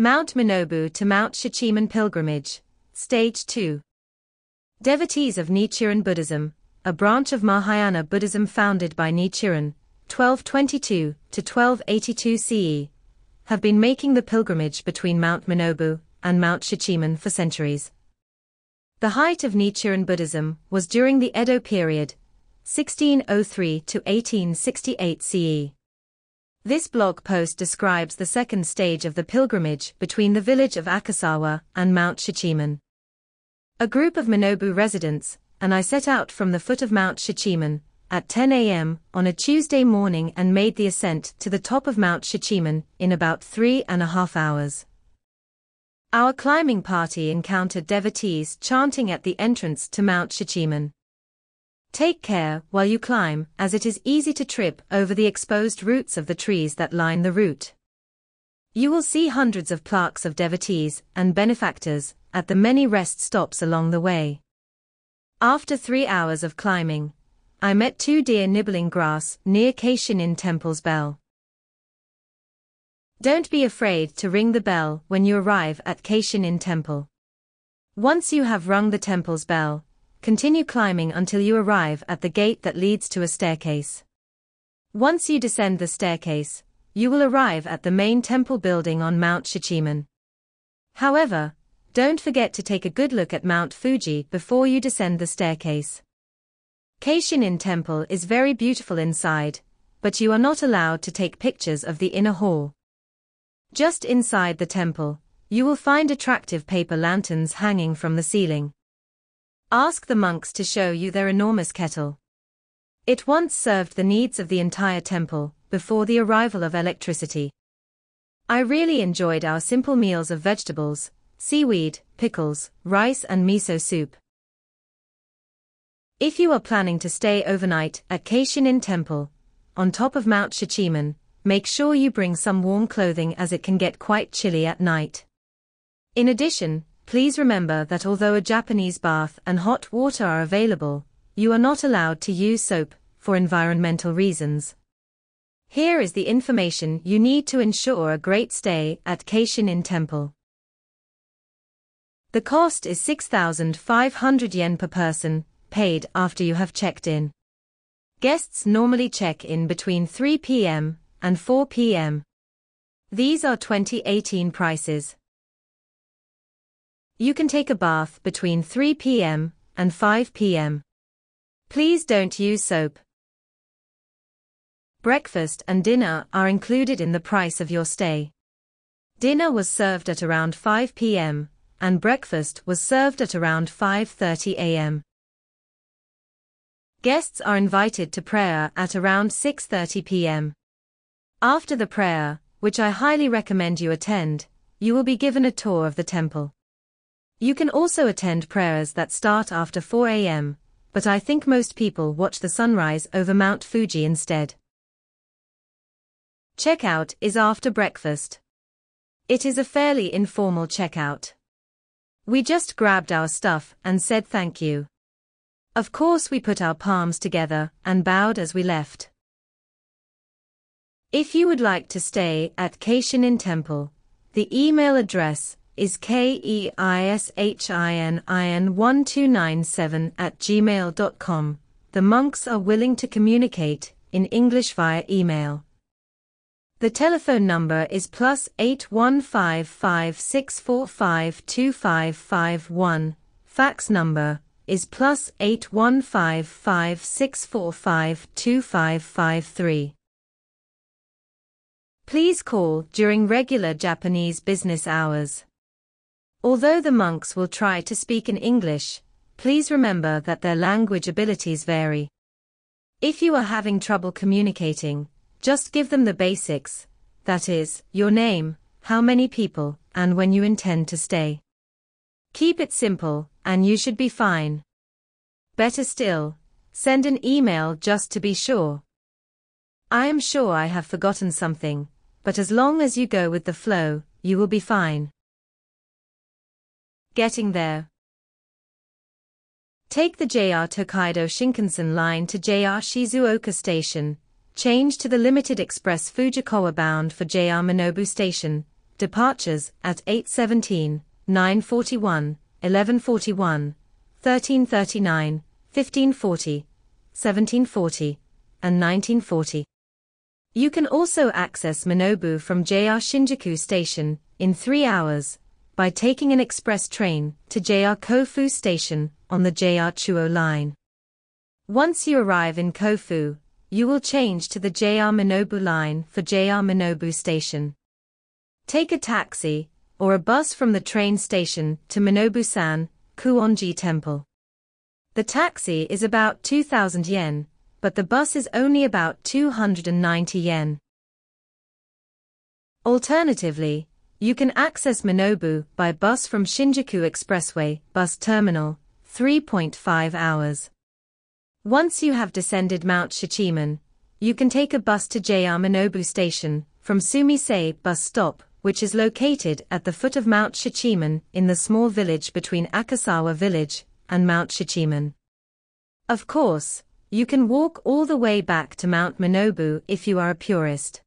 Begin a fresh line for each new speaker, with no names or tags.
Mount Minobu to Mount Shichimen Pilgrimage, Stage 2. Devotees of Nichiren Buddhism, a branch of Mahayana Buddhism founded by Nichiren, 1222 to 1282 CE, have been making the pilgrimage between Mount Minobu and Mount Shichimen for centuries. The height of Nichiren Buddhism was during the Edo period, 1603 to 1868 CE. This blog post describes the second stage of the pilgrimage between the village of Akasawa and Mount Shichimen. A group of Minobu residents, and I set out from the foot of Mount Shichimen at 10 a.m. on a Tuesday morning and made the ascent to the top of Mount Shichimen in about three and a half hours. Our climbing party encountered devotees chanting at the entrance to Mount Shichimen. Take care while you climb, as it is easy to trip over the exposed roots of the trees that line the route. You will see hundreds of plaques of devotees and benefactors at the many rest stops along the way. After three hours of climbing, I met two deer nibbling grass near Keishinin Temple's bell. Don't be afraid to ring the bell when you arrive at Keishinin Temple. Once you have rung the temple's bell, continue climbing until you arrive at the gate that leads to a staircase. Once you descend the staircase, you will arrive at the main temple building on Mount Shichimen. However, don't forget to take a good look at Mount Fuji before you descend the staircase. Keishinin Temple is very beautiful inside, but you are not allowed to take pictures of the inner hall. Just inside the temple, you will find attractive paper lanterns hanging from the ceiling. Ask the monks to show you their enormous kettle. It once served the needs of the entire temple, before the arrival of electricity. I really enjoyed our simple meals of vegetables, seaweed, pickles, rice and miso soup. If you are planning to stay overnight at Keishinin Temple, on top of Mount Shichimen, make sure you bring some warm clothing as it can get quite chilly at night. In addition, Please remember that although a Japanese bath and hot water are available, you are not allowed to use soap for environmental reasons. Here is the information you need to ensure a great stay at Keishinin Temple. The cost is 6,500 yen per person, paid after you have checked in. Guests normally check in between 3 p.m. and 4 p.m. These are 2018 prices. You can take a bath between 3 p.m. and 5 p.m. Please don't use soap. Breakfast and dinner are included in the price of your stay. Dinner was served at around 5 p.m. and breakfast was served at around 5:30 a.m. Guests are invited to prayer at around 6:30 p.m. After the prayer, which I highly recommend you attend, you will be given a tour of the temple. You can also attend prayers that start after 4 a.m., but I think most people watch the sunrise over Mount Fuji instead. Checkout is after breakfast. It is a fairly informal checkout. We just grabbed our stuff and said thank you. Of course, we put our palms together and bowed as we left. If you would like to stay at Keishinin Temple, the email address is keishinnin1297 at gmail.com. The monks are willing to communicate in English via email. The telephone number is plus 815564525551. Fax number is plus 815564525553. Please call during regular Japanese business hours. Although the monks will try to speak in English, please remember that their language abilities vary. If you are having trouble communicating, just give them the basics, that is, your name, how many people, and when you intend to stay. Keep it simple, and you should be fine. Better still, send an email just to be sure. I am sure I have forgotten something, but as long as you go with the flow, you will be fine. Getting there. Take the JR Tokaido Shinkansen line to JR Shizuoka Station, change to the limited express Fujikawa bound for JR Minobu Station, departures at 8.17, 9.41, 11.41, 13.39, 15.40, 17.40, and 19.40. You can also access Minobu from JR Shinjuku Station in 3 hours by taking an express train to JR Kofu Station on the JR Chuo line. Once you arrive in Kofu, you will change to the JR Minobu line for JR Minobu Station. Take a taxi or a bus from the train station to Minobu-san, Kuonji Temple. The taxi is about 2000 yen, but the bus is only about 290 yen. Alternatively, you can access Minobu by bus from Shinjuku Expressway Bus Terminal, 3.5 hours. Once you have descended Mount Shichimen, you can take a bus to JR Minobu Station from Sumisei bus stop, which is located at the foot of Mount Shichimen in the small village between Akasawa village and Mount Shichimen. Of course, you can walk all the way back to Mount Minobu if you are a purist.